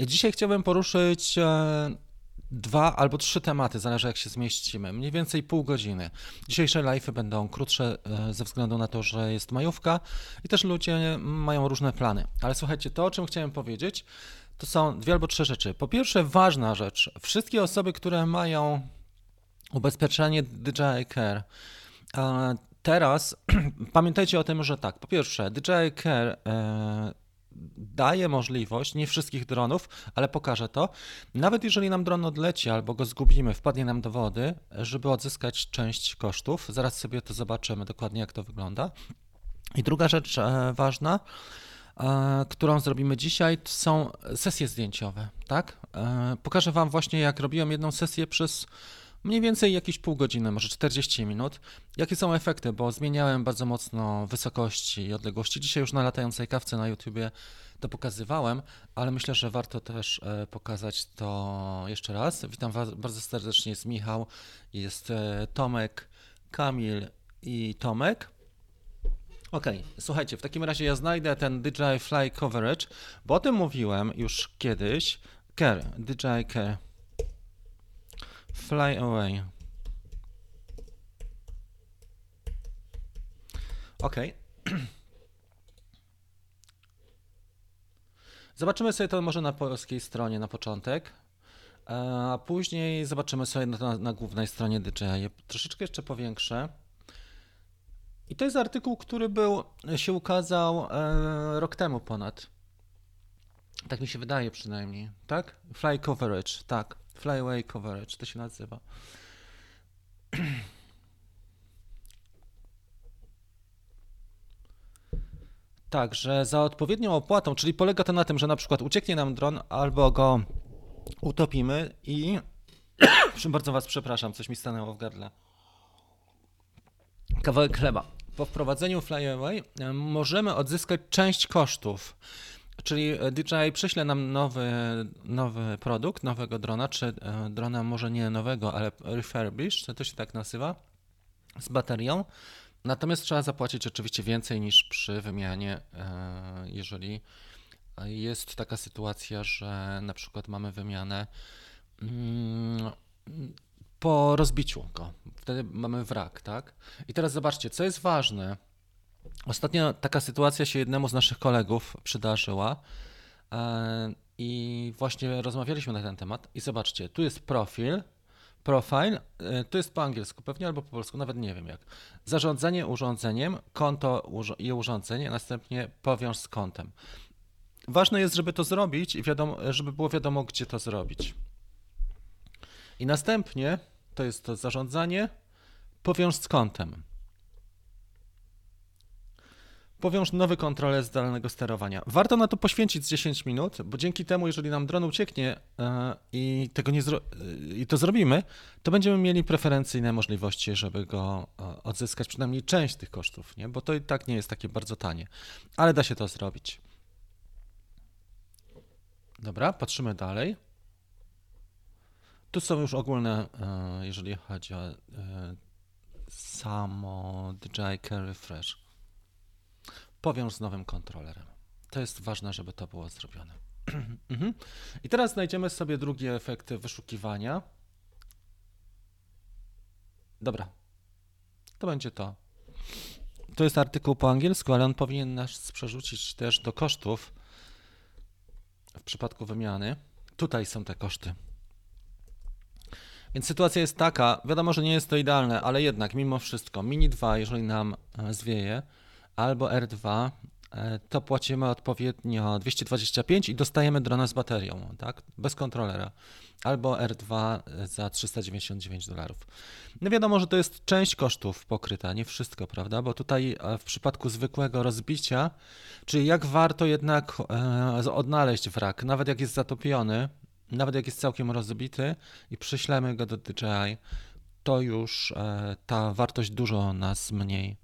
Dzisiaj chciałbym poruszyć e, dwa albo trzy tematy, zależy jak się zmieścimy. Mniej więcej pół godziny. Dzisiejsze live'y będą krótsze e, ze względu na to, że jest majówka i też ludzie mają różne plany. Ale słuchajcie, to o czym chciałem powiedzieć, to są dwie albo trzy rzeczy. Po pierwsze, ważna rzecz. Wszystkie osoby, które mają ubezpieczenie DJI Care, teraz pamiętajcie o tym, że tak, po pierwsze, DJI Care e, daje możliwość, nie wszystkich dronów, ale pokażę to, nawet jeżeli nam dron odleci albo go zgubimy, wpadnie nam do wody, żeby odzyskać część kosztów. Zaraz sobie to zobaczymy dokładnie, jak to wygląda. I druga rzecz e, ważna, e, którą zrobimy dzisiaj, to są sesje zdjęciowe, tak? E, pokażę Wam właśnie, jak robiłem jedną sesję przez mniej więcej jakieś pół godziny, może 40 minut. Jakie są efekty? Bo zmieniałem bardzo mocno wysokości i odległości. Dzisiaj już na latającej kawce na YouTubie to pokazywałem, ale myślę, że warto też e, pokazać to jeszcze raz. Witam Was bardzo serdecznie, jest Michał, jest e, Tomek, Kamil i Tomek. Ok, słuchajcie, w takim razie ja znajdę ten DJI Fly Coverage, bo o tym mówiłem już kiedyś. Care, DJI Care. Fly away. Ok. Zobaczymy sobie to może na polskiej stronie na początek, a później zobaczymy sobie na, na głównej stronie DJI. Troszeczkę jeszcze powiększę. I to jest artykuł, który był, się ukazał e, rok temu ponad. Tak mi się wydaje przynajmniej, tak? Fly coverage, tak. Flyaway coverage to się nazywa. Także za odpowiednią opłatą, czyli polega to na tym, że na przykład ucieknie nam dron albo go utopimy i. bardzo Was przepraszam, coś mi stanęło w gardle. Kawałek chleba. Po wprowadzeniu Flyaway możemy odzyskać część kosztów Czyli e, DJI prześle nam nowy, nowy produkt, nowego drona, czy e, drona może nie nowego, ale refurbished, to się tak nazywa, z baterią. Natomiast trzeba zapłacić oczywiście więcej niż przy wymianie, e, jeżeli jest taka sytuacja, że na przykład mamy wymianę mm, po rozbiciu go. Wtedy mamy wrak, tak? I teraz zobaczcie, co jest ważne Ostatnio taka sytuacja się jednemu z naszych kolegów przydarzyła e, i właśnie rozmawialiśmy na ten temat. I zobaczcie, tu jest profil, profile, e, tu jest po angielsku pewnie albo po polsku, nawet nie wiem jak. Zarządzanie urządzeniem, konto i urządzenie, następnie powiąż z kontem. Ważne jest, żeby to zrobić i wiadomo, żeby było wiadomo, gdzie to zrobić. I następnie to jest to zarządzanie, powiąż z kontem. Powiąż nowy kontroler zdalnego sterowania. Warto na to poświęcić 10 minut, bo dzięki temu, jeżeli nam dron ucieknie yy, i tego nie yy, i to zrobimy, to będziemy mieli preferencyjne możliwości, żeby go yy, odzyskać, przynajmniej część tych kosztów, nie? bo to i tak nie jest takie bardzo tanie, ale da się to zrobić. Dobra, patrzymy dalej. Tu są już ogólne, jeżeli chodzi o samo DJI Care Refresh powiąż z nowym kontrolerem. To jest ważne, żeby to było zrobione. Mhm. I teraz znajdziemy sobie drugi efekt wyszukiwania. Dobra, to będzie to. To jest artykuł po angielsku, ale on powinien nas przerzucić też do kosztów w przypadku wymiany. Tutaj są te koszty. Więc sytuacja jest taka, wiadomo, że nie jest to idealne, ale jednak mimo wszystko Mini 2, jeżeli nam e, zwieje, albo R2, e, to płacimy odpowiednio 225 i dostajemy drona z baterią, tak? Bez kontrolera. Albo R2 za 399 dolarów. No wiadomo, że to jest część kosztów pokryta, nie wszystko, prawda? Bo tutaj e, w przypadku zwykłego rozbicia, czyli jak warto jednak e, odnaleźć wrak, nawet jak jest zatopiony, nawet jak jest całkiem rozbity i przyślemy go do DJI, to już ta wartość dużo nas mniej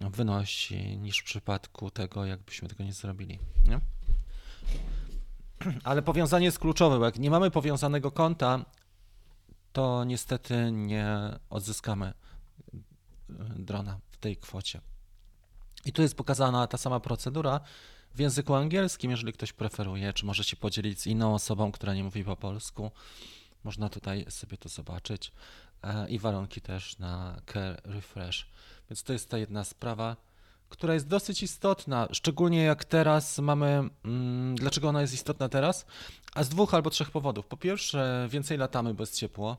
wynosi niż w przypadku tego, jakbyśmy tego nie zrobili. Nie? Ale powiązanie jest kluczowe, bo jak nie mamy powiązanego konta, to niestety nie odzyskamy e, drona w tej kwocie. I tu jest pokazana ta sama procedura, w języku angielskim, jeżeli ktoś preferuje, czy może się podzielić z inną osobą, która nie mówi po polsku. Można tutaj sobie to zobaczyć. E, I warunki też na Care Refresh. Więc to jest ta jedna sprawa, która jest dosyć istotna, szczególnie jak teraz mamy. Mm, dlaczego ona jest istotna teraz? A z dwóch albo trzech powodów. Po pierwsze, więcej latamy, bo jest ciepło.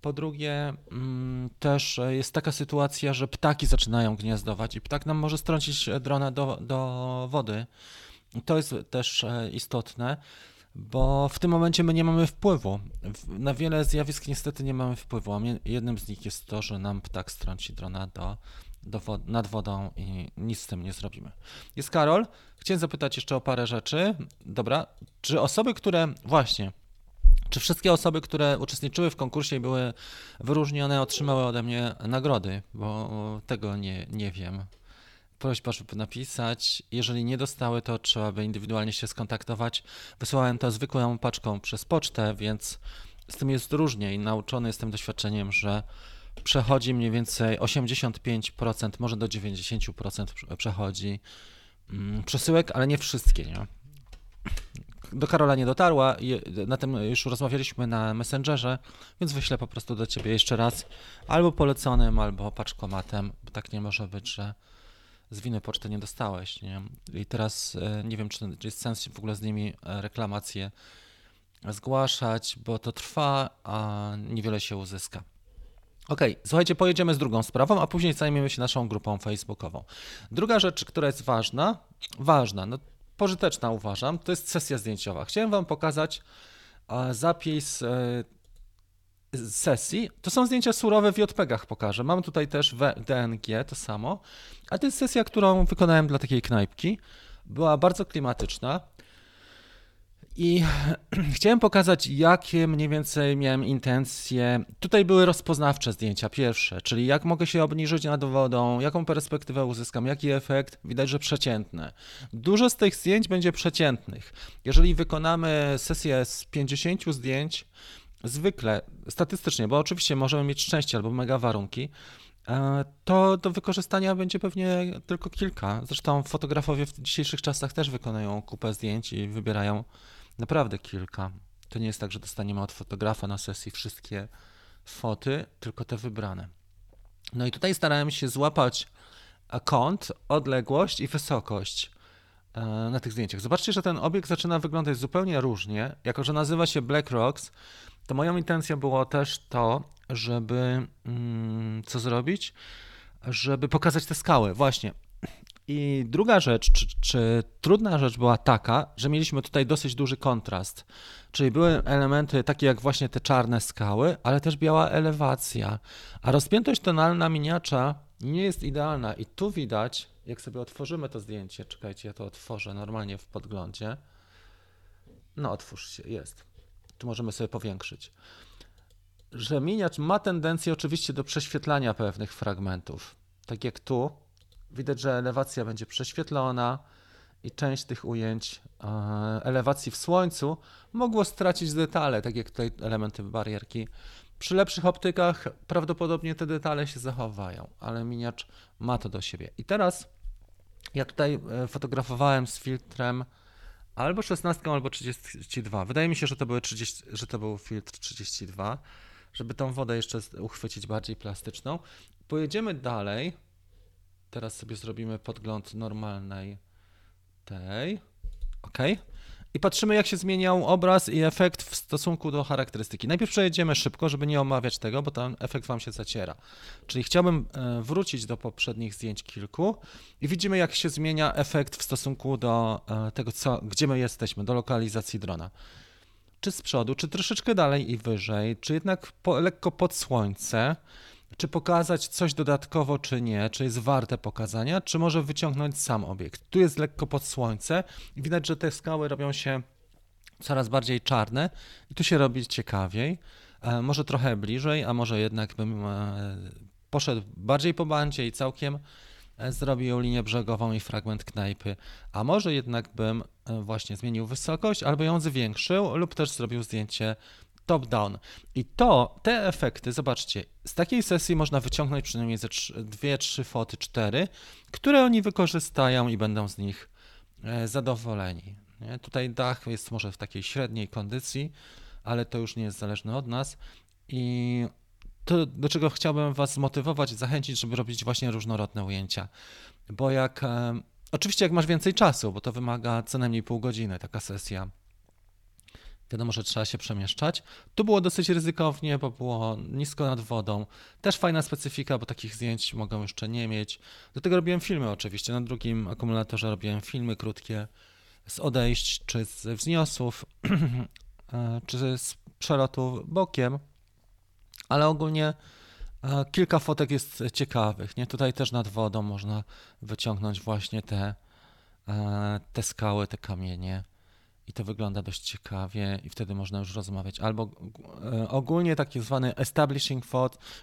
Po drugie, mm, też jest taka sytuacja, że ptaki zaczynają gniazdować i ptak nam może strącić drona do, do wody. To jest też e, istotne, bo w tym momencie my nie mamy wpływu. Na wiele zjawisk niestety nie mamy wpływu, a jednym z nich jest to, że nam ptak strąci drona do, do wod nad wodą i nic z tym nie zrobimy. Jest Karol. Chciałem zapytać jeszcze o parę rzeczy. Dobra, czy osoby, które właśnie czy wszystkie osoby, które uczestniczyły w konkursie i były wyróżnione, otrzymały ode mnie nagrody? Bo tego nie, nie wiem. Prośba, żeby napisać. Jeżeli nie dostały, to trzeba by indywidualnie się skontaktować. Wysłałem to zwykłą paczką przez pocztę, więc z tym jest różnie i nauczony jestem doświadczeniem, że przechodzi mniej więcej 85%, może do 90% przechodzi mm, przesyłek, ale nie wszystkie. Nie? do Karola nie dotarła. Na tym już rozmawialiśmy na Messengerze, więc wyślę po prostu do ciebie jeszcze raz albo poleconym, albo paczkomatem, bo tak nie może być, że z winy poczty nie dostałeś. Nie? I teraz e, nie wiem, czy, jest sens w ogóle z nimi e, reklamacje zgłaszać, bo to trwa, a niewiele się uzyska. Ok, słuchajcie, pojedziemy z drugą sprawą, a później zajmiemy się naszą grupą facebookową. Druga rzecz, która jest ważna, ważna, no pożyteczna uważam, to jest sesja zdjęciowa. Chciałem Wam pokazać e, zapis sesji. To są zdjęcia surowe w JPEGach pokażę. Mam tutaj też w DNG to samo. A to jest sesja, którą wykonałem dla takiej knajpki. Była bardzo klimatyczna. I chciałem pokazać, jakie mniej więcej miałem intencje. Tutaj były rozpoznawcze zdjęcia pierwsze, czyli jak mogę się obniżyć nad wodą, jaką perspektywę uzyskam, jaki efekt. Widać, że przeciętne. Dużo z tych zdjęć będzie przeciętnych. Jeżeli wykonamy sesję z 50 zdjęć, zwykle, statystycznie, bo oczywiście możemy mieć szczęście albo mega warunki, e, to do wykorzystania będzie pewnie tylko kilka. Zresztą fotografowie w dzisiejszych czasach też wykonują kupę zdjęć i wybierają Naprawdę kilka. To nie jest tak, że dostaniemy od fotografa na sesji wszystkie foty, tylko te wybrane. No i tutaj starałem się złapać kąt, odległość i wysokość e, na tych zdjęciach. Zobaczcie, że ten obiekt zaczyna wyglądać zupełnie różnie. Jako, że nazywa się Black Rocks, to moją intencją było też to, żeby mm, co zrobić? Żeby pokazać te skały. Właśnie, i druga rzecz, czy, czy, trudna rzecz była taka, że mieliśmy tutaj dosyć duży kontrast. Czyli były elementy takie jak właśnie te czarne skały, ale też biała elewacja. A rozpiętość tonalna miniacza nie jest idealna. I tu widać, jak sobie otworzymy to zdjęcie, czekajcie, ja to otworzę normalnie w podglądzie. No, otwórz się, jest. Tu możemy sobie powiększyć. Że miniacz ma tendencję oczywiście do prześwietlania pewnych fragmentów. Tak jak tu, Widać, że elewacja będzie prześwietlona i część tych ujęć e, elewacji w słońcu mogło stracić detale, tak jak tutaj elementy barierki. Przy lepszych optykach prawdopodobnie te detale się zachowają, ale miniacz ma to do siebie. I teraz ja tutaj e, fotografowałem z filtrem albo 16, albo 32. Wydaje mi się, że to, były 30, że to był filtr 32, żeby tą wodę jeszcze uchwycić bardziej plastyczną. Pojedziemy dalej. Teraz sobie zrobimy podgląd normalnej tej. OK. I patrzymy, jak się zmieniał obraz i efekt w stosunku do charakterystyki. Najpierw przejedziemy szybko, żeby nie omawiać tego, bo ten efekt Wam się zaciera. Czyli chciałbym e, wrócić do poprzednich zdjęć kilku i widzimy, jak się zmienia efekt w stosunku do e, tego, co, gdzie my jesteśmy, do lokalizacji drona. Czy z przodu, czy troszeczkę dalej i wyżej, czy jednak po, lekko pod słońce czy pokazać coś dodatkowo, czy nie, czy jest warte pokazania, czy może wyciągnąć sam obiekt. Tu jest lekko pod słońce i widać, że te skały robią się coraz bardziej czarne i tu się robi ciekawiej. E, może trochę bliżej, a może jednak bym e, poszedł bardziej po bandzie i całkiem e, zrobił linię brzegową i fragment knajpy, a może jednak bym właśnie zmienił wysokość albo ją zwiększył lub też zrobił zdjęcie top-down. I to, te efekty, zobaczcie, z takiej sesji można wyciągnąć przynajmniej ze dwie, trzy foty, cztery, które oni wykorzystają i będą z nich e, zadowoleni. Nie? Tutaj dach jest może w takiej średniej kondycji, ale to już nie jest zależne od nas. I to, do czego chciałbym Was zmotywować, zachęcić, żeby robić właśnie różnorodne ujęcia. Bo jak, e, oczywiście jak masz więcej czasu, bo to wymaga co najmniej pół godziny taka sesja, Wiadomo, że trzeba się przemieszczać. Tu było dosyć ryzykownie, bo było nisko nad wodą. Też fajna specyfika, bo takich zdjęć mogą jeszcze nie mieć. Do tego robiłem filmy oczywiście. Na drugim akumulatorze robiłem filmy krótkie z odejść, czy z wzniosów, e, czy z przelotu bokiem. Ale ogólnie e, kilka fotek jest ciekawych. Nie? Tutaj też nad wodą można wyciągnąć właśnie te, e, te skały, te kamienie i to wygląda dość ciekawie i wtedy można już rozmawiać. Albo e, ogólnie taki zwany establishing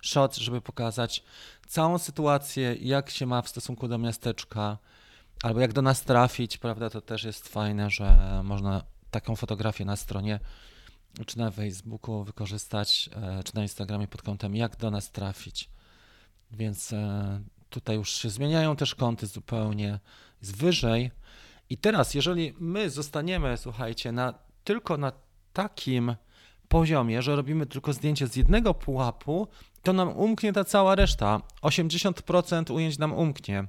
shot, żeby pokazać całą sytuację, jak się ma w stosunku do miasteczka, albo jak do nas trafić, prawda, to też jest fajne, że można taką fotografię na stronie czy na Facebooku wykorzystać, e, czy na Instagramie pod kątem jak do nas trafić. Więc e, tutaj już się zmieniają też kąty zupełnie. Jest wyżej, i teraz, jeżeli my zostaniemy, słuchajcie, na, tylko na takim poziomie, że robimy tylko zdjęcie z jednego pułapu, to nam umknie ta cała reszta. 80% ujęć nam umknie.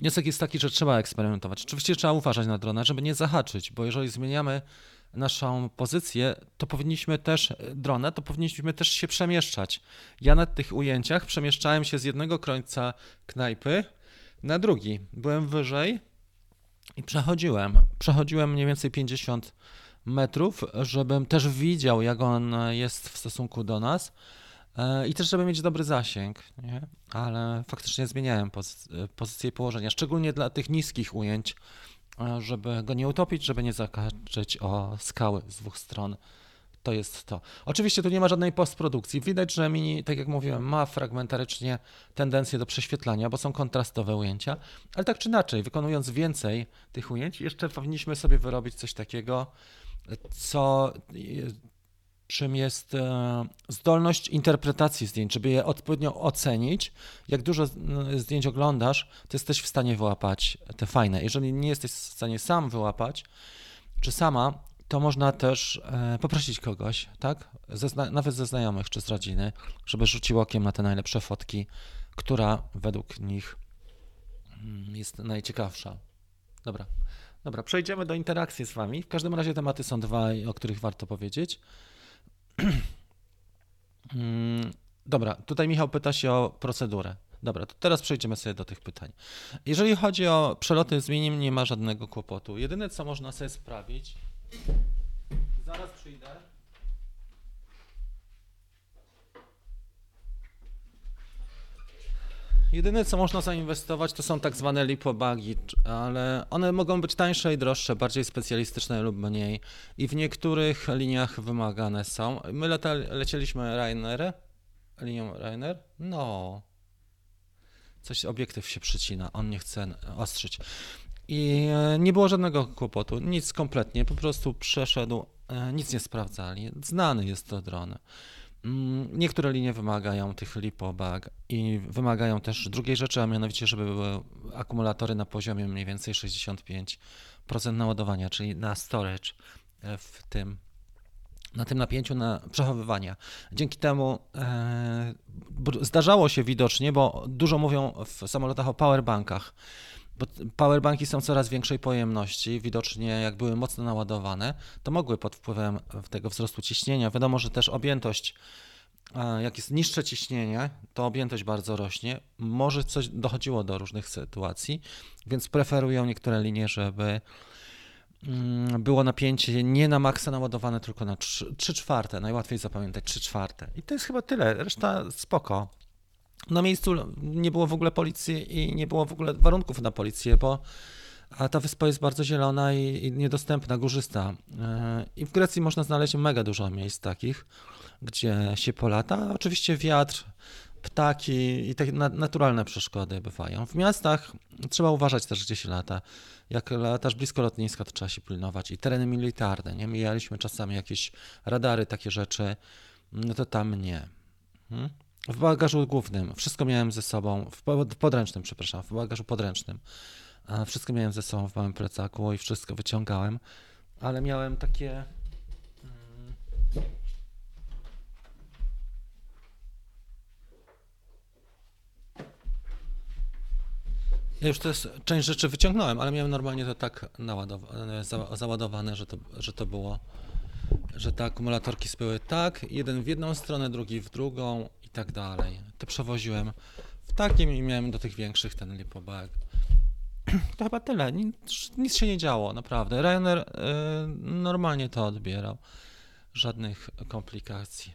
Wniosek jest taki, że trzeba eksperymentować. Oczywiście trzeba uważać na drona, żeby nie zahaczyć, bo jeżeli zmieniamy naszą pozycję, to powinniśmy też, drona, to powinniśmy też się przemieszczać. Ja na tych ujęciach przemieszczałem się z jednego końca knajpy na drugi. Byłem wyżej, i przechodziłem, przechodziłem mniej więcej 50 metrów, żebym też widział, jak on jest w stosunku do nas e, i też, żeby mieć dobry zasięg, nie? ale faktycznie zmieniałem pozycję i położenia, szczególnie dla tych niskich ujęć, e, żeby go nie utopić, żeby nie zakaczyć o skały z dwóch stron to jest to. Oczywiście tu nie ma żadnej postprodukcji. Widać, że Mini, tak jak mówiłem, ma fragmentarycznie tendencję do prześwietlania, bo są kontrastowe ujęcia, ale tak czy inaczej, wykonując więcej tych ujęć, jeszcze powinniśmy sobie wyrobić coś takiego, co czym jest e, zdolność interpretacji zdjęć, żeby je odpowiednio ocenić. Jak dużo zdjęć oglądasz, to jesteś w stanie wyłapać te fajne. Jeżeli nie jesteś w stanie sam wyłapać, czy sama, to można też e, poprosić kogoś, tak? Ze, nawet ze znajomych czy z rodziny, żeby rzucił okiem na te najlepsze fotki, która według nich mm, jest najciekawsza. Dobra. Dobra, przejdziemy do interakcji z Wami. W każdym razie tematy są dwa, o których warto powiedzieć. Mm, dobra, tutaj Michał pyta się o procedurę. Dobra, to teraz przejdziemy sobie do tych pytań. Jeżeli chodzi o przeloty z minim, nie ma żadnego kłopotu. Jedyne, co można sobie sprawić, Zaraz przyjdę. Jedyne, co można zainwestować, to są tak zwane lipobagi, ale one mogą być tańsze i droższe, bardziej specjalistyczne lub mniej. I w niektórych liniach wymagane są. My leta, lecieliśmy Ryanair, linią Ryanair? No. Coś, obiektyw się przycina, on nie chce ostrzyć. I e, nie było żadnego kłopotu, nic kompletnie, po prostu przeszedł, e, nic nie sprawdzali. Znany jest to dron. Mm, niektóre linie wymagają tych lipobag i wymagają też drugiej rzeczy, a mianowicie, żeby były akumulatory na poziomie mniej więcej 65% naładowania, czyli na storage e, w tym na tym napięciu na przechowywania. Dzięki temu e, zdarzało się widocznie, bo dużo mówią w samolotach o powerbankach bo powerbanki są coraz większej pojemności, widocznie jak były mocno naładowane, to mogły pod wpływem tego wzrostu ciśnienia. Wiadomo, że też objętość, jak jest niższe ciśnienie, to objętość bardzo rośnie. Może coś dochodziło do różnych sytuacji, więc preferują niektóre linie, żeby mm, było napięcie nie na maksa naładowane, tylko na 3, 3 czwarte. Najłatwiej zapamiętać 3 czwarte. I to jest chyba tyle. Reszta spoko na miejscu nie było w ogóle policji i nie było w ogóle warunków na policję, bo ta wyspa jest bardzo zielona i, i niedostępna, górzysta. E, I w Grecji można znaleźć mega dużo miejsc takich, gdzie się polata. Oczywiście wiatr, ptaki i takie naturalne przeszkody bywają. W miastach trzeba uważać też, gdzie się lata. Jak latasz blisko lotniska, to trzeba się pilnować. I tereny militarne, nie? Mijaliśmy czasami jakieś radary, takie rzeczy, no to tam nie. Hmm? W bagażu głównym wszystko miałem ze sobą, w podręcznym, przepraszam, w bagażu podręcznym. Wszystko miałem ze sobą w małym plecaku i wszystko wyciągałem, ale miałem takie. mm, Ja już to jest, część rzeczy wyciągnąłem, ale miałem normalnie to tak za, załadowane, że to, że to było, że te akumulatorki były tak, jeden w jedną stronę, drugi w drugą i tak dalej. To przewoziłem w takim i miałem do tych większych ten lipobag. To chyba tyle, nic, nic się nie działo, naprawdę. Ryanair y, normalnie to odbierał, żadnych komplikacji.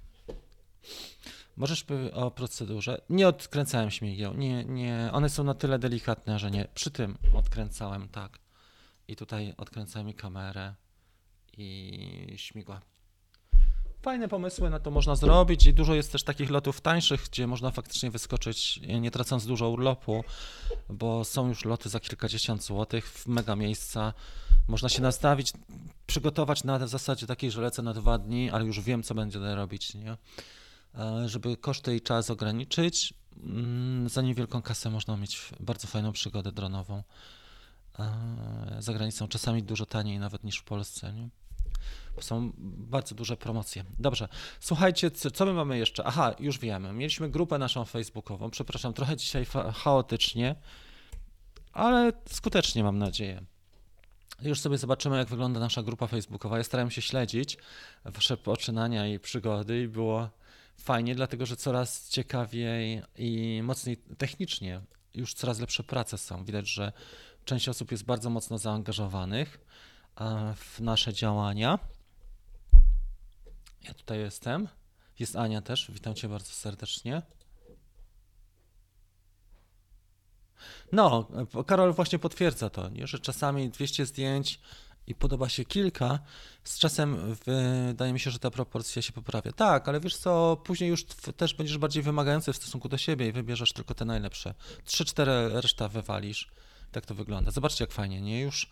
Możesz powiedzieć o procedurze? Nie odkręcałem śmigieł, nie, nie, one są na tyle delikatne, że nie. Przy tym odkręcałem, tak. I tutaj odkręcałem kamerę i śmigła. Fajne pomysły na to można zrobić i dużo jest też takich lotów tańszych, gdzie można faktycznie wyskoczyć, nie tracąc dużo urlopu, bo są już loty za kilkadziesiąt złotych w mega miejsca. Można się nastawić, przygotować na zasadzie takiej, że lecę na dwa dni, ale już wiem, co będę robić, nie? E, żeby koszty i czas ograniczyć. mm, Za niewielką kasę można mieć bardzo fajną przygodę dronową. E, Za granicą czasami dużo taniej nawet niż w Polsce. Nie? Są bardzo duże promocje. Dobrze, słuchajcie, co, my mamy jeszcze? Aha, już wiemy. Mieliśmy grupę naszą facebookową. Przepraszam, trochę dzisiaj chaotycznie, ale skutecznie mam nadzieję. Już sobie zobaczymy, jak wygląda nasza grupa facebookowa. Ja starałem się śledzić wasze poczynania i przygody i było fajnie, dlatego że coraz ciekawiej i mocniej technicznie już coraz lepsze prace są. Widać, że część osób jest bardzo mocno zaangażowanych w nasze działania. Tutaj jestem. Jest Ania też. Witam Cię bardzo serdecznie. No, Karol właśnie potwierdza to, nie? że czasami 200 zdjęć i podoba się kilka, z czasem wydaje mi się, że ta proporcja się poprawia. Tak, ale wiesz co, później już też będziesz bardziej wymagający w stosunku do siebie i wybierzesz tylko te najlepsze. 3-4 reszta wywalisz. Tak to wygląda. Zobaczcie, jak fajnie, nie? Już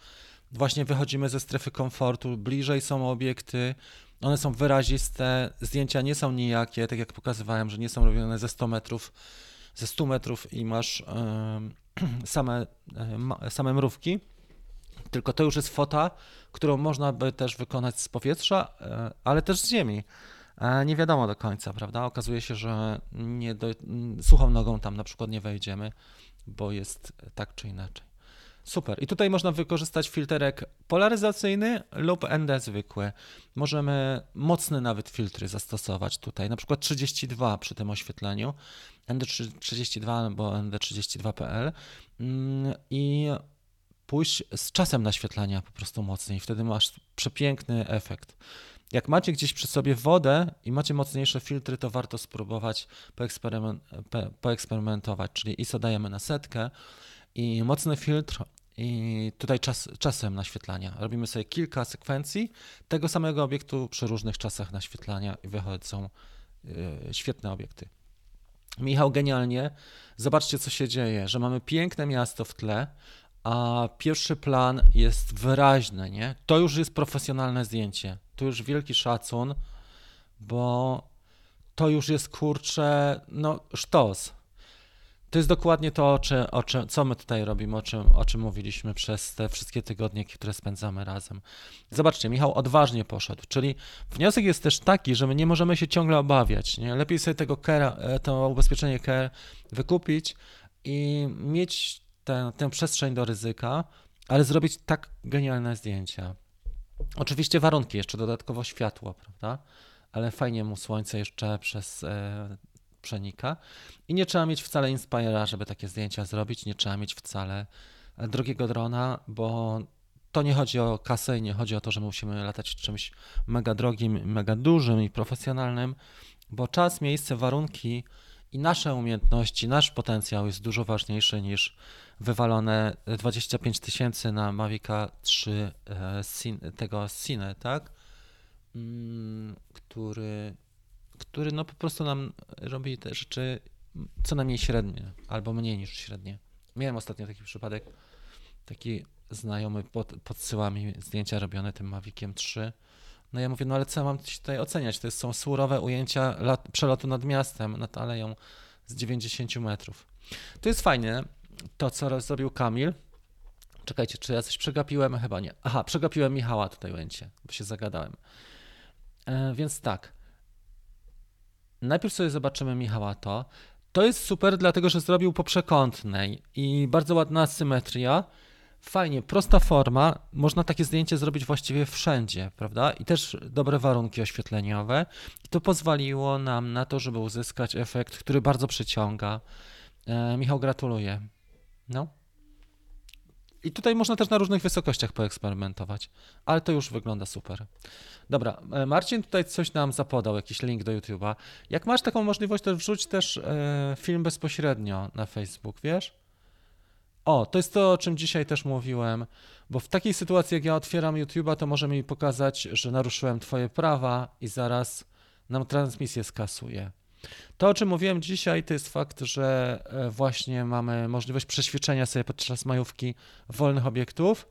właśnie wychodzimy ze strefy komfortu, bliżej są obiekty, one są wyraziste, zdjęcia nie są nijakie, tak jak pokazywałem, że nie są robione ze 100 metrów, ze 100 metrów i masz same, e, same mrówki, tylko to już jest fota, którą można by też wykonać z powietrza, e, ale też z ziemi. E, Nie wiadomo do końca, prawda? Okazuje się, że nie do, suchą nogą tam na przykład nie wejdziemy, bo jest tak czy inaczej. Super. I tutaj można wykorzystać filterek polaryzacyjny lub ND zwykły. Możemy mocne nawet filtry zastosować tutaj, na przykład 32 przy tym oświetleniu, ND32 albo ND32.pl Mm, i pójść z czasem naświetlania po prostu mocniej. Wtedy masz przepiękny efekt. Jak macie gdzieś przy sobie wodę i macie mocniejsze filtry, to warto spróbować poeksperymen- pe- poeksperymentować, czyli ISO dajemy na setkę i mocny filtr i tutaj czas, czasem naświetlania. Robimy sobie kilka sekwencji tego samego obiektu przy różnych czasach naświetlania i wychodzą yy, świetne obiekty. Michał, genialnie. Zobaczcie, co się dzieje, że mamy piękne miasto w tle, a pierwszy plan jest wyraźny, nie? To już jest profesjonalne zdjęcie. Tu już wielki szacun, bo to już jest kurczę, no sztos. To jest dokładnie to, o czym, o czym, co my tutaj robimy, o czym, o czym mówiliśmy przez te wszystkie tygodnie, które spędzamy razem. Zobaczcie, Michał odważnie poszedł, czyli wniosek jest też taki, że my nie możemy się ciągle obawiać. Nie? Lepiej sobie tego care, to ubezpieczenie care wykupić i mieć tę, tę przestrzeń do ryzyka, ale zrobić tak genialne zdjęcia. Oczywiście warunki, jeszcze dodatkowo światło, prawda? Ale fajnie mu słońce jeszcze przez e, przenika. I nie trzeba mieć wcale Inspira, żeby takie zdjęcia zrobić. Nie trzeba mieć wcale e, drogiego drona, bo to nie chodzi o kasę i nie chodzi o to, że musimy latać czymś mega drogim, mega dużym i profesjonalnym, bo czas, miejsce, warunki i nasze umiejętności, nasz potencjał jest dużo ważniejszy niż wywalone 25 tysięcy na Mavica 3 e, tego Cine, tak? Mm, Który, który no po prostu nam robi te rzeczy co najmniej średnie, albo mniej niż średnie. Miałem ostatnio taki przypadek, taki znajomy pod, podsyła mi zdjęcia robione tym Maviciem 3. No ja mówię, no ale co mam tutaj oceniać? To są surowe ujęcia lat, przelotu nad miastem, nad aleją z 90 metrów. To jest fajne, to co zrobił Kamil, Czekajcie, czy ja coś przegapiłem? Chyba nie. Aha, przegapiłem Michała tutaj ujęcie, bo się zagadałem. E, więc tak. Najpierw sobie zobaczymy Michała to. To jest super, dlatego że zrobił po przekątnej i bardzo ładna symetria. Fajnie, prosta forma. Można takie zdjęcie zrobić właściwie wszędzie, prawda? I też dobre warunki oświetleniowe. I to pozwoliło nam na to, żeby uzyskać efekt, który bardzo przyciąga. E, Michał, gratuluję. No. I tutaj można też na różnych wysokościach poeksperymentować, ale to już wygląda super. Dobra, e, Marcin tutaj coś nam zapodał, jakiś link do YouTube'a. Jak masz taką możliwość, to wrzuć też e, film bezpośrednio na Facebook, wiesz? O, to jest to, o czym dzisiaj też mówiłem, bo w takiej sytuacji, jak ja otwieram YouTube'a, to może mi pokazać, że naruszyłem Twoje prawa i zaraz nam transmisję skasuje. To, o czym mówiłem dzisiaj, to jest fakt, że e, właśnie mamy możliwość przeświadczenia sobie podczas majówki wolnych obiektów.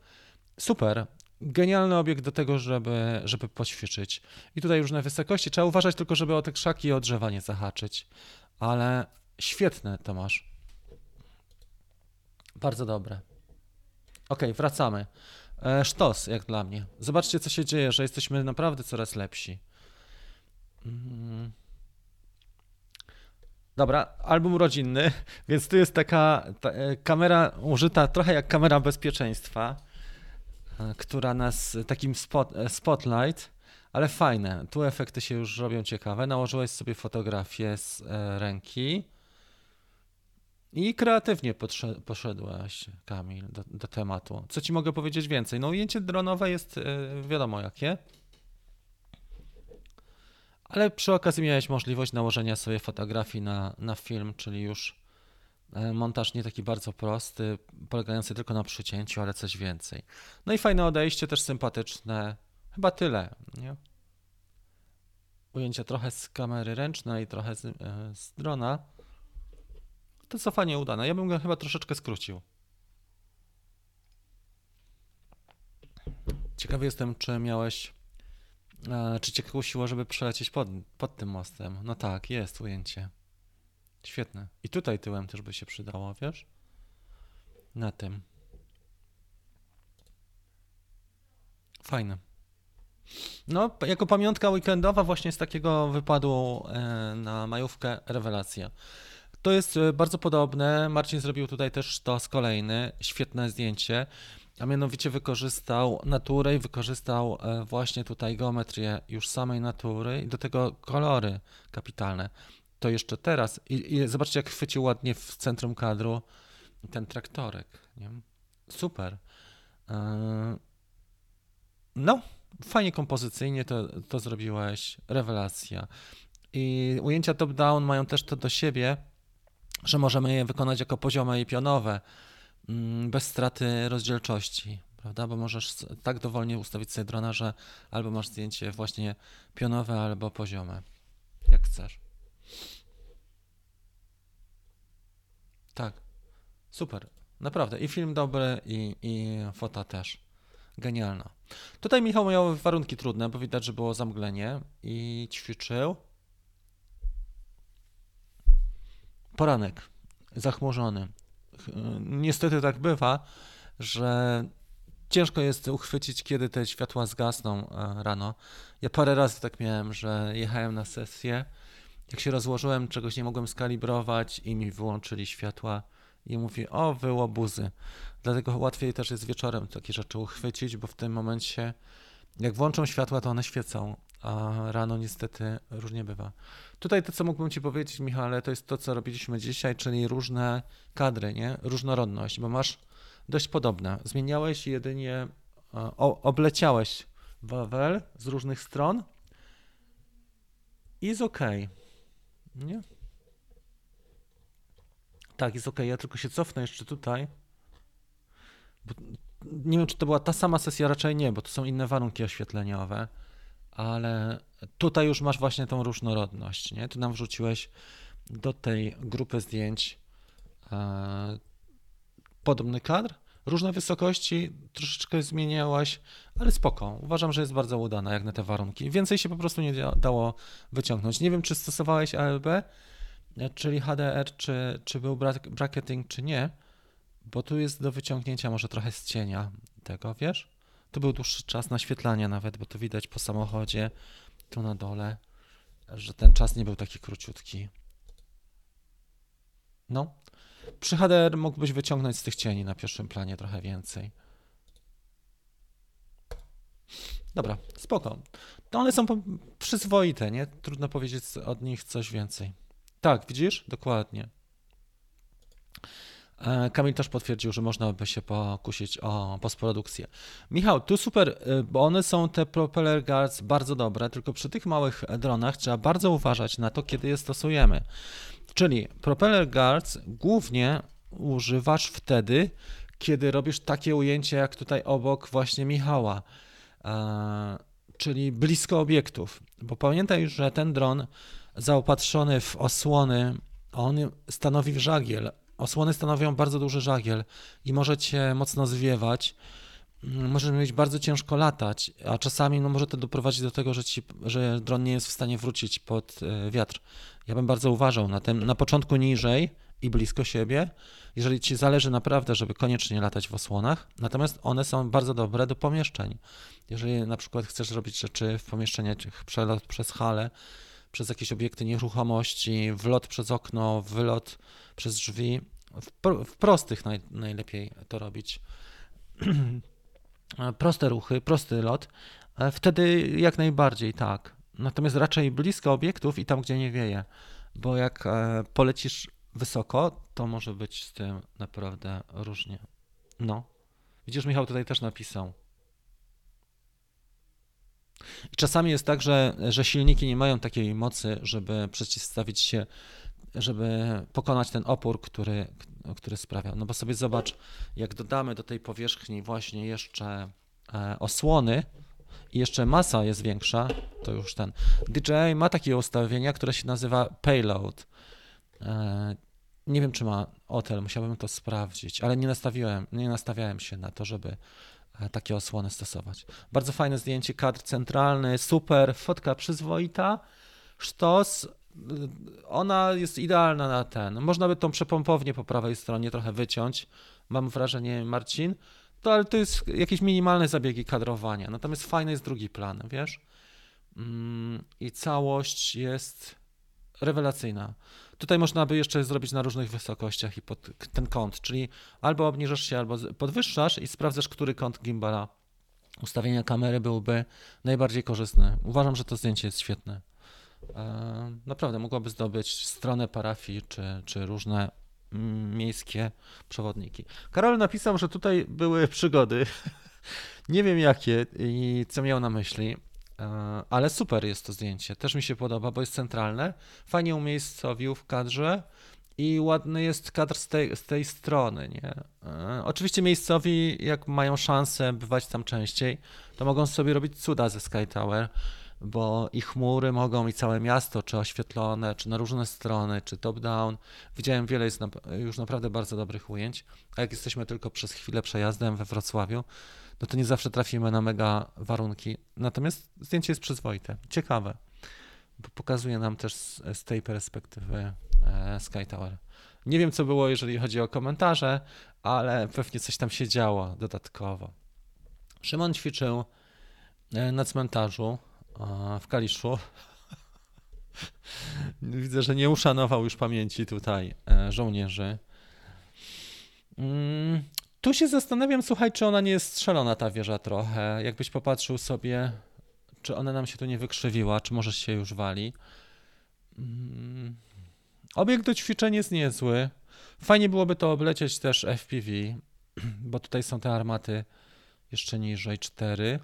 Super. Genialny obiekt do tego, żeby, żeby poćwiczyć. I tutaj różne wysokości. Trzeba uważać tylko, żeby o te krzaki i o drzewa nie zahaczyć. Ale świetne to masz. Bardzo dobre. Ok, wracamy. E, sztos, jak dla mnie. Zobaczcie, co się dzieje, że jesteśmy naprawdę coraz lepsi. Mm. Dobra, album rodzinny, więc tu jest taka ta, e, kamera użyta trochę jak kamera bezpieczeństwa, e, która nas, takim spot, e, spotlight, ale fajne. Tu efekty się już robią ciekawe. Nałożyłeś sobie fotografię z ręki i kreatywnie poszedłeś, Kamil, do, do tematu. Co ci mogę powiedzieć więcej? No ujęcie dronowe jest wiadomo jakie. Ale przy okazji miałeś możliwość nałożenia sobie fotografii na, na film, czyli już e, montaż nie taki bardzo prosty, polegający tylko na przycięciu, ale coś więcej. No i fajne odejście, też sympatyczne. Chyba tyle, nie? Ujęcia trochę z kamery ręcznej, trochę z, e, z drona. To cofanie udane. Ja bym go chyba troszeczkę skrócił. Ciekawy jestem, czy miałeś czy cię kusiło, żeby przelecieć pod, pod tym mostem? No tak, jest ujęcie. Świetne. I tutaj tyłem też by się przydało, wiesz? Na tym. Fajne. No, jako pamiątka weekendowa właśnie z takiego wypadu e, na majówkę rewelacja. To jest e, bardzo podobne. Marcin zrobił tutaj też to z kolejny. Świetne zdjęcie a mianowicie wykorzystał naturę i wykorzystał e, właśnie tutaj geometrię już samej natury i do tego kolory kapitalne. To jeszcze teraz. I, i zobaczcie, jak chwycił ładnie w centrum kadru ten traktorek. Nie? Super. E, no, fajnie kompozycyjnie to, to zrobiłeś. Rewelacja. I ujęcia top-down mają też to do siebie, że możemy je wykonać jako poziome i pionowe bez straty rozdzielczości, prawda? Bo możesz tak dowolnie ustawić sobie drona, że albo masz zdjęcie właśnie pionowe, albo poziome, jak chcesz. Tak, super, naprawdę. I film dobry, i, i fota też. Genialna. Tutaj Michał miał warunki trudne, bo widać, że było zamglenie i ćwiczył. Poranek, zachmurzony niestety tak bywa, że ciężko jest uchwycić, kiedy te światła zgasną e, rano. Ja parę razy tak miałem, że jechałem na sesję, jak się rozłożyłem, czegoś nie mogłem skalibrować i mi wyłączyli światła i mówi, o wyłobuzy. Dlatego łatwiej też jest wieczorem takie rzeczy uchwycić, bo w tym momencie jak włączą światła, to one świecą, a rano niestety różnie bywa. Tutaj to, co mógłbym Ci powiedzieć, Michale, to jest to, co robiliśmy dzisiaj, czyli różne kadry, nie? różnorodność, bo masz dość podobne. Zmieniałeś jedynie, o, obleciałeś Wawel z różnych stron i jest ok. Nie? Tak, jest ok. Ja tylko się cofnę jeszcze tutaj. Nie wiem, czy to była ta sama sesja, raczej nie, bo to są inne warunki oświetleniowe, ale tutaj już masz właśnie tą różnorodność, nie? Tu nam wrzuciłeś do tej grupy zdjęć e, podobny kadr, różne wysokości, troszeczkę zmieniałaś, ale spoko. Uważam, że jest bardzo udana jak na te warunki. Więcej się po prostu nie dało wyciągnąć. Nie wiem, czy stosowałeś ALB, czyli HDR, czy, czy był bracketing, czy nie, bo tu jest do wyciągnięcia może trochę z cienia tego, wiesz? Tu był dłuższy czas naświetlania nawet, bo to widać po samochodzie, tu na dole, że ten czas nie był taki króciutki. No. Przy HDR mógłbyś wyciągnąć z tych cieni na pierwszym planie trochę więcej. Dobra, spoko. To one są przyzwoite, nie? Trudno powiedzieć od nich coś więcej. Tak, widzisz? Dokładnie. E, Kamil też potwierdził, że można by się pokusić o postprodukcję. Michał, tu super, e, bo one są te propeller guards bardzo dobre, tylko przy tych małych dronach trzeba bardzo uważać na to, kiedy je stosujemy. Czyli propeller guards głównie używasz wtedy, kiedy robisz takie ujęcie jak tutaj obok właśnie Michała, e, czyli blisko obiektów. Bo pamiętaj, że ten dron zaopatrzony w osłony, on stanowi żagiel. Osłony stanowią bardzo duży żagiel i może cię mocno zwiewać. Mm, możesz mieć bardzo ciężko latać, a czasami no, może to doprowadzić do tego, że, ci, że dron nie jest w stanie wrócić pod e, wiatr. Ja bym bardzo uważał na tym, na początku niżej i blisko siebie, jeżeli ci zależy naprawdę, żeby koniecznie latać w osłonach, natomiast one są bardzo dobre do pomieszczeń. Jeżeli na przykład chcesz robić rzeczy w pomieszczeniach, przelot przez halę, przez jakieś obiekty nieruchomości, wlot przez okno, wylot przez drzwi, w, w prostych naj, najlepiej to robić. Proste ruchy, prosty lot, wtedy jak najbardziej tak. Natomiast raczej blisko obiektów i tam, gdzie nie wieje, bo jak e, polecisz wysoko, to może być z tym naprawdę różnie. No. Widzisz, Michał tutaj też napisał. I czasami jest tak, że, że silniki nie mają takiej mocy, żeby przeciwstawić się, żeby pokonać ten opór, który, który sprawia. No bo sobie zobacz, jak dodamy do tej powierzchni właśnie jeszcze e, osłony, i jeszcze masa jest większa, to już ten. DJI ma takie ustawienia, które się nazywa payload. E, nie wiem, czy ma hotel, musiałbym to sprawdzić, ale nie nastawiłem, nie nastawiałem się na to, żeby takie osłony stosować. Bardzo fajne zdjęcie, kadr centralny, super, fotka przyzwoita, sztos, ona jest idealna na ten. Można by tą przepompownię po prawej stronie trochę wyciąć, mam wrażenie, Marcin, to, ale to jest jakieś minimalne zabiegi kadrowania. Natomiast fajny jest drugi plan, wiesz? Mm, I całość jest rewelacyjna. Tutaj można by jeszcze zrobić na różnych wysokościach i pod ten kąt, czyli albo obniżasz się, albo podwyższasz i sprawdzasz, który kąt gimbala ustawienia kamery byłby najbardziej korzystny. Uważam, że to zdjęcie jest świetne. E, naprawdę mogłoby zdobyć stronę parafii czy, czy różne miejskie przewodniki. Karol napisał, że tutaj były przygody. Nie wiem jakie i co miał na myśli, ale super jest to zdjęcie. Też mi się podoba, bo jest centralne. Fajnie umiejscowił w kadrze i ładny jest kadr z tej, z tej strony. Nie? E, oczywiście miejscowi, jak mają szansę bywać tam częściej, to mogą sobie robić cuda ze Sky Tower bo i chmury mogą, i całe miasto, czy oświetlone, czy na różne strony, czy top-down. Widziałem wiele już naprawdę bardzo dobrych ujęć, a jak jesteśmy tylko przez chwilę przejazdem we Wrocławiu, no to nie zawsze trafimy na mega warunki. Natomiast zdjęcie jest przyzwoite, ciekawe, bo pokazuje nam też z, z tej perspektywy e, Sky Tower. Nie wiem, co było, jeżeli chodzi o komentarze, ale pewnie coś tam się działo dodatkowo. Szymon ćwiczył e, na cmentarzu w Kaliszu. Widzę, że nie uszanował już pamięci tutaj e, żołnierzy. Tu się zastanawiam, słuchaj, czy ona nie jest strzelona, ta wieża trochę. Jakbyś popatrzył sobie, czy ona nam się tu nie wykrzywiła, czy może się już wali. Mm, obiekt do ćwiczeń jest niezły. Fajnie byłoby to oblecieć też FPV, bo tutaj są te armaty jeszcze niżej, cztery.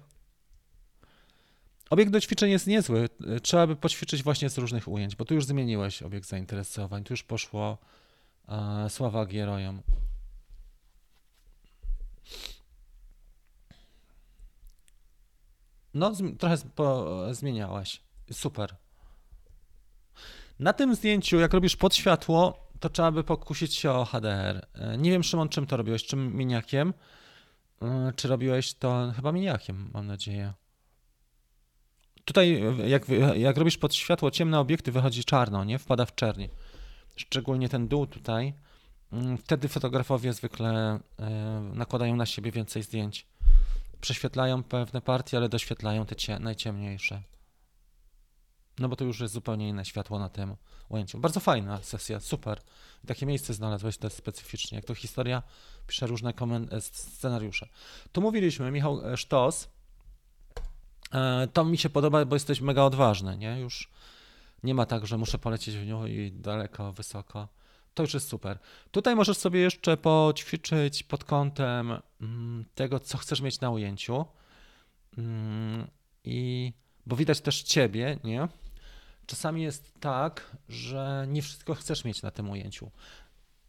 Obiekt do ćwiczeń jest niezły. Trzeba by poćwiczyć właśnie z różnych ujęć, bo tu już zmieniłeś obiekt zainteresowań, tu już poszło e, sława gierojom. No, trochę zmieniałaś. Super. Na tym zdjęciu, jak robisz pod światło, to trzeba by pokusić się o HDR. E, nie wiem, Szymon, czym to robiłeś? Czym miniakiem? E, czy robiłeś to chyba miniakiem, mam nadzieję. Tutaj, jak, jak robisz pod światło ciemne obiekty, wychodzi czarno, nie? Wpada w czerni. Szczególnie ten dół tutaj Mm, wtedy fotografowie zwykle e, nakładają na siebie więcej zdjęć. Prześwietlają pewne partie, ale doświetlają te cie, najciemniejsze. No bo to już jest zupełnie inne światło na tym ujęciu. Bardzo fajna sesja, super. Takie miejsce znalazłeś też specyficznie. Jak to historia pisze różne e, scenariusze. Tu mówiliśmy, Michał e, Sztos. To mi się podoba, bo jesteś mega odważny, nie? Już nie ma tak, że muszę polecieć w nią i daleko, wysoko. To już jest super. Tutaj możesz sobie jeszcze poćwiczyć pod kątem mm, tego, co chcesz mieć na ujęciu. Mm, I bo widać też ciebie, nie? Czasami jest tak, że nie wszystko chcesz mieć na tym ujęciu.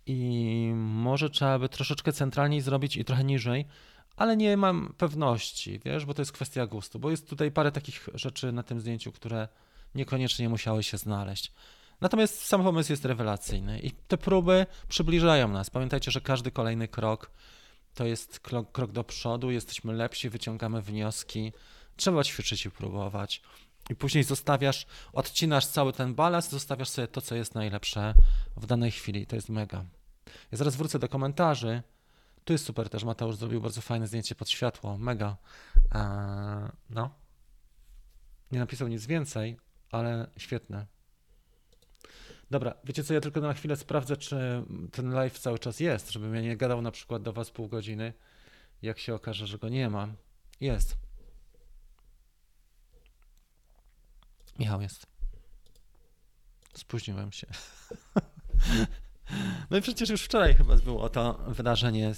I może trzeba by troszeczkę centralniej zrobić i trochę niżej, ale nie mam pewności, wiesz, bo to jest kwestia gustu, bo jest tutaj parę takich rzeczy na tym zdjęciu, które niekoniecznie musiały się znaleźć. Natomiast sam pomysł jest rewelacyjny i te próby przybliżają nas. Pamiętajcie, że każdy kolejny krok to jest krok, krok do przodu, jesteśmy lepsi, wyciągamy wnioski. Trzeba ćwiczyć i próbować. I później zostawiasz, odcinasz cały ten balast, zostawiasz sobie to, co jest najlepsze w danej chwili. To jest mega. Ja zaraz wrócę do komentarzy. Tu jest super też. Mateusz zrobił bardzo fajne zdjęcie pod światło. Mega. Eee, no. Nie napisał nic więcej, ale świetne. Dobra, wiecie co, ja tylko na chwilę sprawdzę, czy ten live cały czas jest, żebym ja nie gadał na przykład do was pół godziny, jak się okaże, że go nie ma. Jest. Michał jest. Spóźniłem się. No i przecież już wczoraj chyba było to wydarzenie,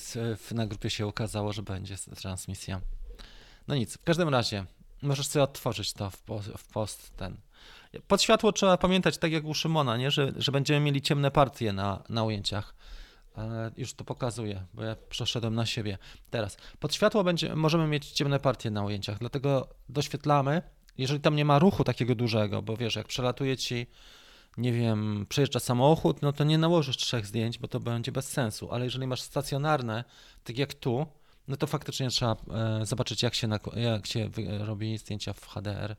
na grupie się ukazało, że będzie transmisja. No nic, w każdym razie możesz sobie otworzyć to w w post ten. Pod światło trzeba pamiętać, tak jak u Szymona, nie? Że, że będziemy mieli ciemne partie na, na ujęciach. E, już to pokazuję, bo ja przeszedłem na siebie. Teraz, pod światło będzie, możemy mieć ciemne partie na ujęciach, dlatego doświetlamy, jeżeli tam nie ma ruchu takiego dużego, bo wiesz, jak przelatuje ci, nie wiem, przejeżdża samochód, no to nie nałożysz trzech zdjęć, bo to będzie bez sensu, ale jeżeli masz stacjonarne, tak jak tu, no to faktycznie trzeba e, zobaczyć, jak się, jak się robi zdjęcia w HDR.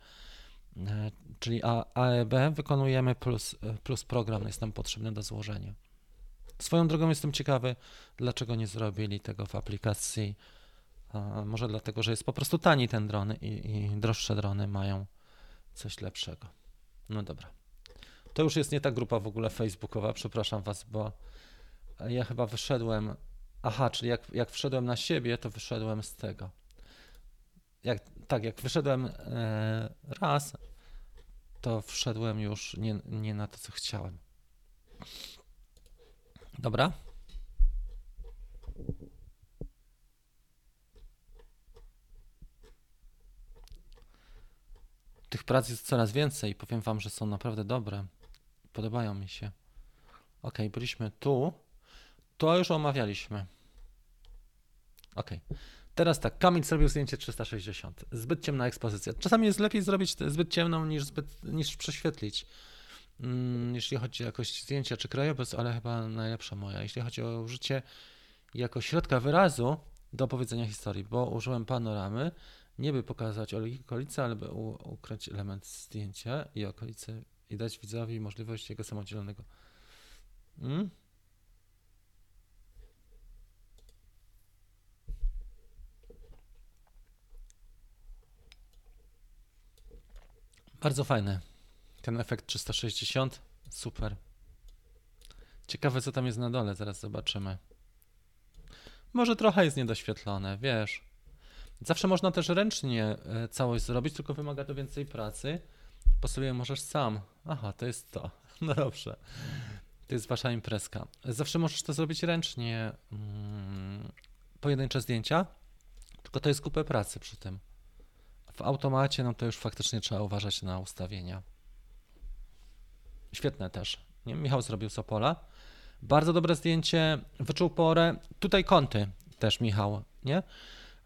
E, czyli AEB wykonujemy plus, e, plus program jest nam potrzebny do złożenia. Swoją drogą jestem ciekawy, dlaczego nie zrobili tego w aplikacji. Może dlatego, że jest po prostu tani ten dron i, i droższe drony mają coś lepszego. No dobra. To już jest nie ta grupa w ogóle facebookowa, przepraszam Was, bo ja chyba wyszedłem. Aha, czyli jak, jak wszedłem na siebie, to wyszedłem z tego. Jak, tak, jak wyszedłem e, raz, to wszedłem już nie, nie na to, co chciałem. Dobra. Tych prac jest coraz więcej powiem Wam, że są naprawdę dobre. Podobają mi się. Ok, byliśmy tu. To już omawialiśmy. Ok. Teraz tak, Kamil zrobił zdjęcie 360. Zbyt ciemna ekspozycja. Czasami jest lepiej zrobić zbyt ciemną niż, zbyt, niż prześwietlić. Mm, jeśli chodzi o jakość zdjęcia czy krajobraz, ale chyba najlepsza moja. Jeśli chodzi o użycie jako środka wyrazu do opowiedzenia historii, bo użyłem panoramy, nie by pokazać okolicy, ale by ukryć element zdjęcia i okolicy i dać widzowi możliwość jego samodzielnego. Hmm? Bardzo fajny. Ten efekt 360, super. Ciekawe, co tam jest na dole, zaraz zobaczymy. Może trochę jest niedoświetlone, wiesz. Zawsze można też ręcznie e, całość zrobić, tylko wymaga to więcej pracy. Po sobie możesz sam. Aha, to jest to. No dobrze. To jest wasza imprezka. Zawsze możesz to zrobić ręcznie. Hmm, pojedyncze zdjęcia, tylko to jest kupę pracy przy tym. W automacie, no to już faktycznie trzeba uważać na ustawienia. Świetne też. Nie? Michał zrobił Sopola. Bardzo dobre zdjęcie, wyczuł porę. Tutaj kąty też Michał, nie?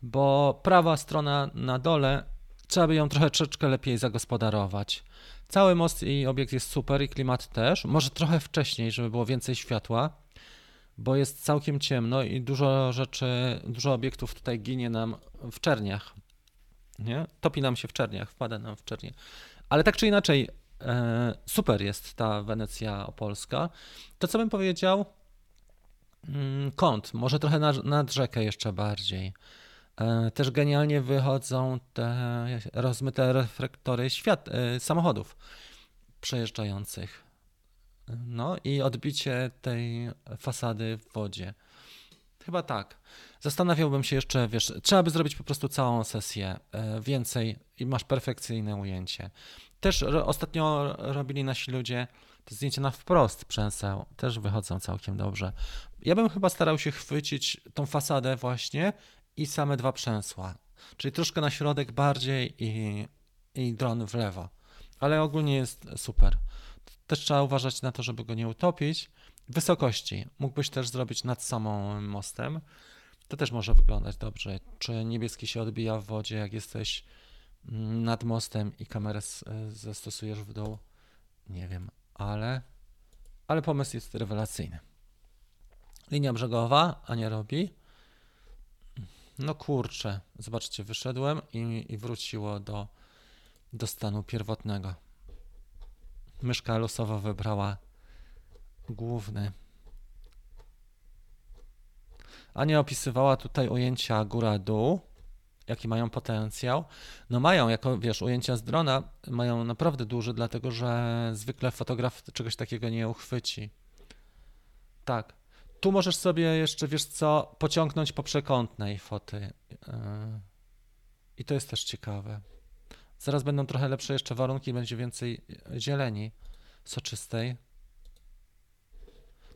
Bo prawa strona na dole, trzeba by ją trochę troszeczkę lepiej zagospodarować. Cały most i obiekt jest super i klimat też. Może trochę wcześniej, żeby było więcej światła, bo jest całkiem ciemno i dużo rzeczy, dużo obiektów tutaj ginie nam w czerniach nie? Topi nam się w czerniach, wpada nam w czernie. Ale tak czy inaczej, e, super jest ta Wenecja opolska. To, co bym powiedział, Mm, kąt, może trochę nad, nad rzekę jeszcze bardziej. E, też genialnie wychodzą te rozmyte reflektory świat, e, samochodów przejeżdżających. No i odbicie tej fasady w wodzie. Chyba tak. Zastanawiałbym się jeszcze, wiesz, trzeba by zrobić po prostu całą sesję e, więcej i masz perfekcyjne ujęcie. Też ostatnio robili nasi ludzie te zdjęcia na wprost przęseł, też wychodzą całkiem dobrze. Ja bym chyba starał się chwycić tą fasadę właśnie i same dwa przęsła. Czyli troszkę na środek bardziej i, i dron w lewo. Ale ogólnie jest super. Też trzeba uważać na to, żeby go nie utopić. Wysokości mógłbyś też zrobić nad samym mostem. To też może wyglądać dobrze. Czy niebieski się odbija w wodzie, jak jesteś mm, nad mostem i kamerę zastosujesz w dół? Nie wiem, ale, ale pomysł jest rewelacyjny. Linia brzegowa, a nie robi. No kurczę, zobaczcie, wyszedłem i, i wróciło do, do stanu pierwotnego. Myszka losowo wybrała główny. Ania opisywała tutaj ujęcia góra-dół, jaki mają potencjał. No mają, jako wiesz, ujęcia z drona mają naprawdę duży, dlatego że zwykle fotograf czegoś takiego nie uchwyci. Tak. Tu możesz sobie jeszcze, wiesz co, pociągnąć po przekątnej foty. I to jest też ciekawe. Zaraz będą trochę lepsze jeszcze warunki, będzie więcej zieleni soczystej.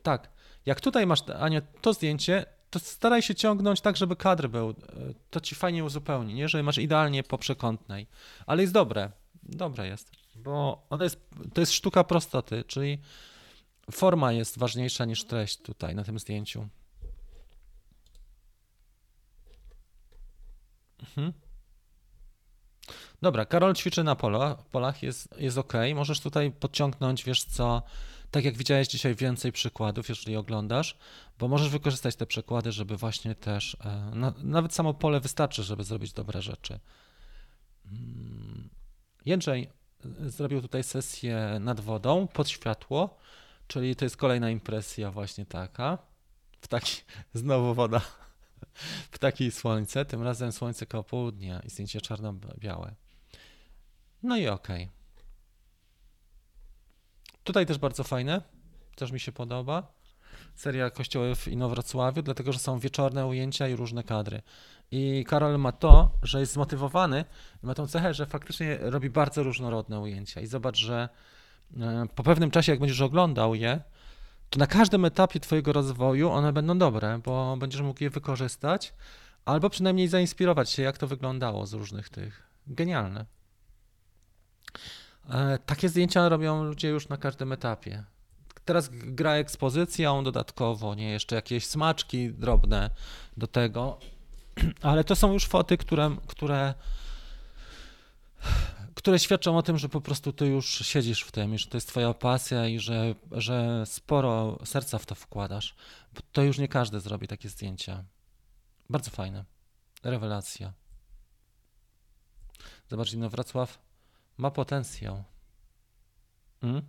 Tak, jak tutaj masz, Ania, to zdjęcie, to staraj się ciągnąć tak, żeby kadr był. E, to ci fajnie uzupełni, nie? Że masz idealnie po przekątnej. Ale jest dobre. Dobre jest. Bo ona jest, to jest sztuka prostoty, czyli forma jest ważniejsza niż treść tutaj na tym zdjęciu. Mhm. Dobra, Karol ćwiczy na polach, jest, jest ok. Możesz tutaj podciągnąć, wiesz co, tak jak widziałeś dzisiaj więcej przykładów, jeżeli oglądasz, bo możesz wykorzystać te przykłady, żeby właśnie też, e, na, nawet samo pole wystarczy, żeby zrobić dobre rzeczy. Mm, Jędrzej e, zrobił tutaj sesję nad wodą, pod światło, czyli to jest kolejna impresja właśnie taka. W taki, znowu woda, w takiej słońce, tym razem słońce koło południa i zdjęcie czarno-białe. No i okej. Okay. Tutaj też bardzo fajne, też mi się podoba. Seria Kościoły w Inowrocławiu, dlatego że są wieczorne ujęcia i różne kadry. I Karol ma to, że jest zmotywowany, ma tą cechę, że faktycznie robi bardzo różnorodne ujęcia. I zobacz, że e, po pewnym czasie, jak będziesz oglądał je, to na każdym etapie Twojego rozwoju one będą dobre, bo będziesz mógł je wykorzystać, albo przynajmniej zainspirować się, jak to wyglądało z różnych tych. Genialne. E, takie zdjęcia robią ludzie już na każdym etapie. Teraz gra ekspozycją dodatkowo, nie jeszcze jakieś smaczki drobne do tego, ale to są już foty, które, które, które świadczą o tym, że po prostu ty już siedzisz w tym i że to jest twoja pasja i że, że sporo serca w to wkładasz. To już nie każdy zrobi takie zdjęcia. Bardzo fajne. Rewelacja. Zobacz, no Wrocław ma potencjał. Hmm?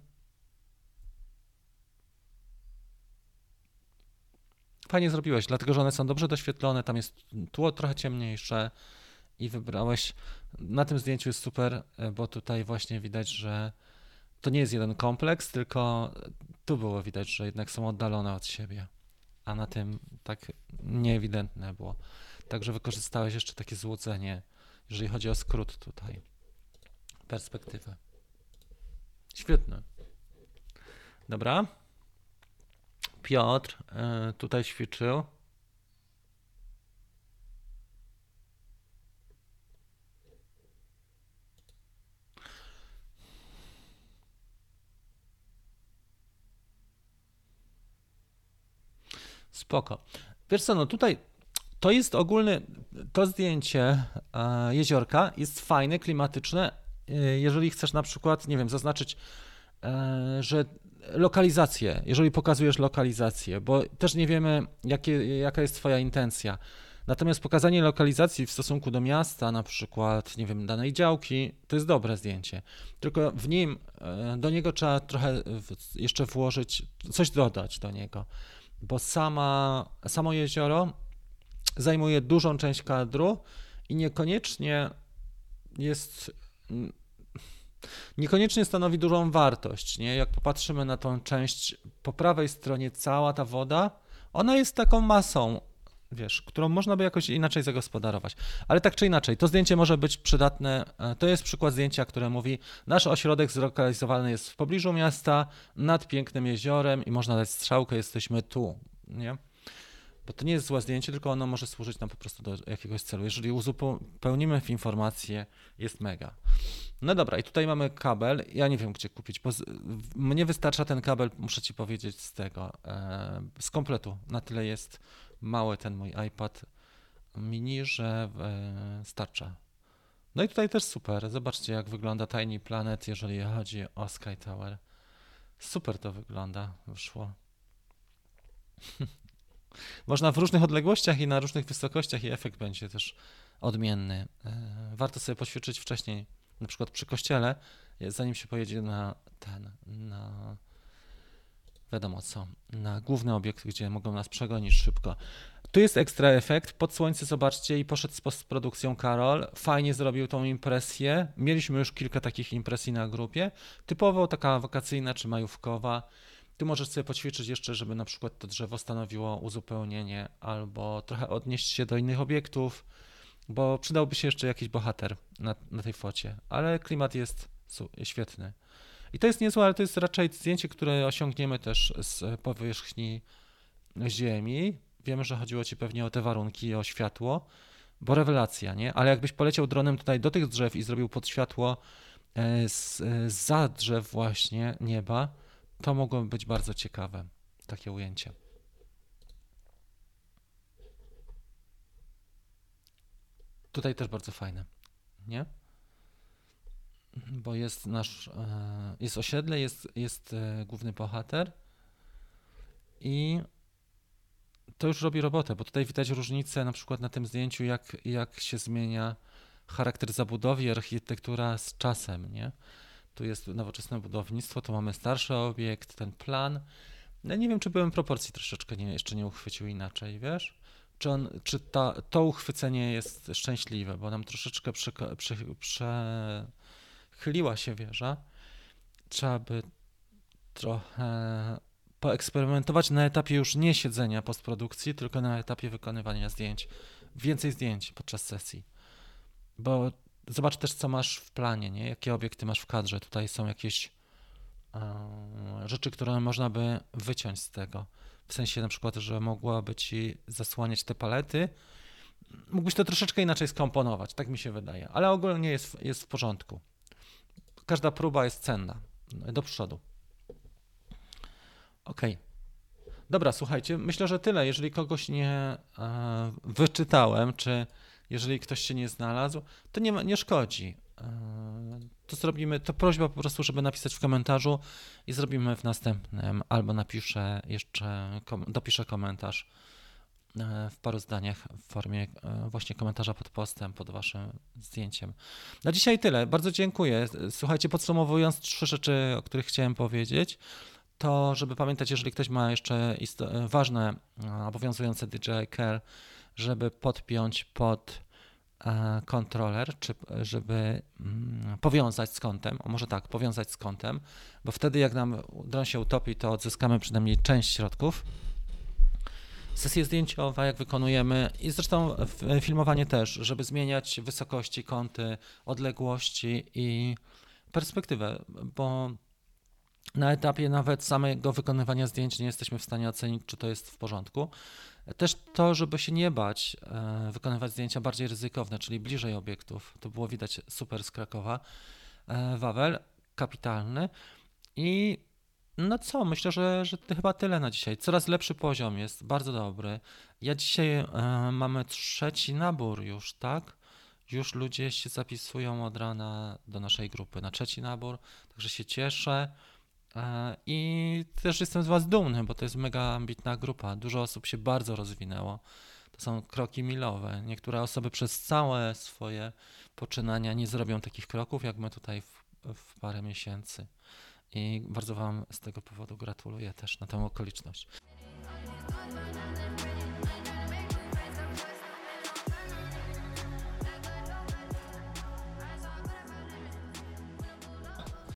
Fajnie zrobiłeś, dlatego że one są dobrze doświetlone, tam jest tło trochę ciemniejsze i wybrałeś. Na tym zdjęciu jest super, e, bo tutaj właśnie widać, że to nie jest jeden kompleks, tylko tu było widać, że jednak są oddalone od siebie, a na tym tak nieewidentne było. Także wykorzystałeś jeszcze takie złudzenie, jeżeli chodzi o skrót tutaj perspektywę. Świetne. Dobra. Piotr y, tutaj ćwiczył. Spoko. Wiesz co, no tutaj to jest ogólny, to zdjęcie e, jeziorka jest fajne, klimatyczne, E, jeżeli chcesz na przykład, nie wiem, zaznaczyć, e, że lokalizację, jeżeli pokazujesz lokalizację, bo też nie wiemy, jakie, jaka jest Twoja intencja. Natomiast pokazanie lokalizacji w stosunku do miasta, na przykład, nie wiem, danej działki, to jest dobre zdjęcie. Tylko w nim, e, do niego trzeba trochę jeszcze włożyć, coś dodać do niego. bo sama, samo jezioro zajmuje dużą część kadru i niekoniecznie jest niekoniecznie stanowi dużą wartość. Nie? Jak popatrzymy na tą część po prawej stronie, cała ta woda, ona jest taką masą, wiesz, którą można by jakoś inaczej zagospodarować. Ale tak czy inaczej, to zdjęcie może być przydatne. E, to jest przykład zdjęcia, które mówi: Nasz ośrodek zlokalizowany jest w pobliżu miasta, nad pięknym jeziorem i można dać strzałkę, jesteśmy tu. Nie? Bo to nie jest złe zdjęcie, tylko ono może służyć nam po prostu do jakiegoś celu. Jeżeli uzupełnimy informację, jest mega. No dobra, i tutaj mamy kabel. Ja nie wiem, gdzie kupić. Bo z, mnie wystarcza ten kabel, muszę ci powiedzieć, z tego, e, z kompletu. Na tyle jest mały ten mój iPad mini, że e, starcza. No i tutaj też super. Zobaczcie, jak wygląda Tiny Planet, jeżeli chodzi o Sky Tower. Super to wygląda, wyszło. Można w różnych odległościach i na różnych wysokościach i efekt będzie też odmienny. E, warto sobie poćwiczyć wcześniej, na przykład przy kościele, zanim się pojedzie na ten, na wiadomo co, na główny obiekt, gdzie mogą nas przegonić szybko. Tu jest ekstra efekt, pod słońce zobaczcie i poszedł z postprodukcją Karol, fajnie zrobił tą impresję, mieliśmy już kilka takich impresji na grupie, typowo taka wakacyjna czy majówkowa, ty możesz sobie poćwiczyć jeszcze, żeby na przykład to drzewo stanowiło uzupełnienie albo trochę odnieść się do innych obiektów, bo przydałby się jeszcze jakiś bohater na, na tej focie, ale klimat jest świetny. I to jest niezłe, ale to jest raczej zdjęcie, które osiągniemy też z powierzchni Ziemi. Wiemy, że chodziło ci pewnie o te warunki, o światło, bo rewelacja, nie? Ale jakbyś poleciał dronem tutaj do tych drzew i zrobił pod światło e, z, e, za drzew właśnie nieba, to mogłoby być bardzo ciekawe, takie ujęcie. Tutaj też bardzo fajne, nie? Bo jest nasz, e, jest osiedle, jest, jest e, główny bohater i to już robi robotę, bo tutaj widać różnicę na przykład na tym zdjęciu, jak, jak się zmienia charakter zabudowy i architektura z czasem, nie? Tu jest nowoczesne budownictwo, tu mamy starszy obiekt, ten plan. Ja nie wiem, czy byłem proporcji troszeczkę nie, jeszcze nie uchwycił inaczej, wiesz? Czy, on, czy ta, to uchwycenie jest szczęśliwe, bo nam troszeczkę przechyliła się wieża. Trzeba by trochę poeksperymentować na etapie już nie siedzenia postprodukcji, tylko na etapie wykonywania zdjęć. Więcej zdjęć podczas sesji. Bo Zobacz też, co masz w planie, nie? jakie obiekty masz w kadrze. Tutaj są jakieś e, rzeczy, które można by wyciąć z tego. W sensie na przykład, że mogłaby ci zasłaniać te palety. Mógłbyś to troszeczkę inaczej skomponować, tak mi się wydaje, ale ogólnie jest, jest w porządku. Każda próba jest cenna. Do przodu. Ok. Dobra, słuchajcie, myślę, że tyle. Jeżeli kogoś nie e, wyczytałem, czy jeżeli ktoś się nie znalazł, to nie, ma, nie szkodzi. E, to zrobimy, to prośba po prostu, żeby napisać w komentarzu i zrobimy w następnym, albo napiszę jeszcze, dopiszę komentarz e, w paru zdaniach w formie e, właśnie komentarza pod postem, pod waszym zdjęciem. Na dzisiaj tyle. Bardzo dziękuję. Słuchajcie, podsumowując trzy rzeczy, o których chciałem powiedzieć, to żeby pamiętać, jeżeli ktoś ma jeszcze ważne, obowiązujące DJI Care, żeby podpiąć pod e, kontroler, czy żeby mm, powiązać z kątem, o może tak, powiązać z kątem, bo wtedy jak nam dron się utopi, to odzyskamy przynajmniej część środków. Sesje zdjęciowe, jak wykonujemy, i zresztą filmowanie też, żeby zmieniać wysokości, kąty, odległości i perspektywę, bo na etapie nawet samego wykonywania zdjęć nie jesteśmy w stanie ocenić, czy to jest w porządku. Też to, żeby się nie bać, e, wykonywać zdjęcia bardziej ryzykowne, czyli bliżej obiektów. To było widać super z Krakowa. E, Wawel, kapitalny. I no co, myślę, że, że to chyba tyle na dzisiaj. Coraz lepszy poziom jest, bardzo dobry. Ja dzisiaj e, mamy trzeci nabór już, tak? Już ludzie się zapisują od rana do naszej grupy na trzeci nabór, także się cieszę. E, I też jestem z Was dumny, bo to jest mega ambitna grupa. Dużo osób się bardzo rozwinęło. To są kroki milowe. Niektóre osoby przez całe swoje poczynania nie zrobią takich kroków, jak my tutaj w, w parę miesięcy. I bardzo Wam z tego powodu gratuluję też na tę okoliczność.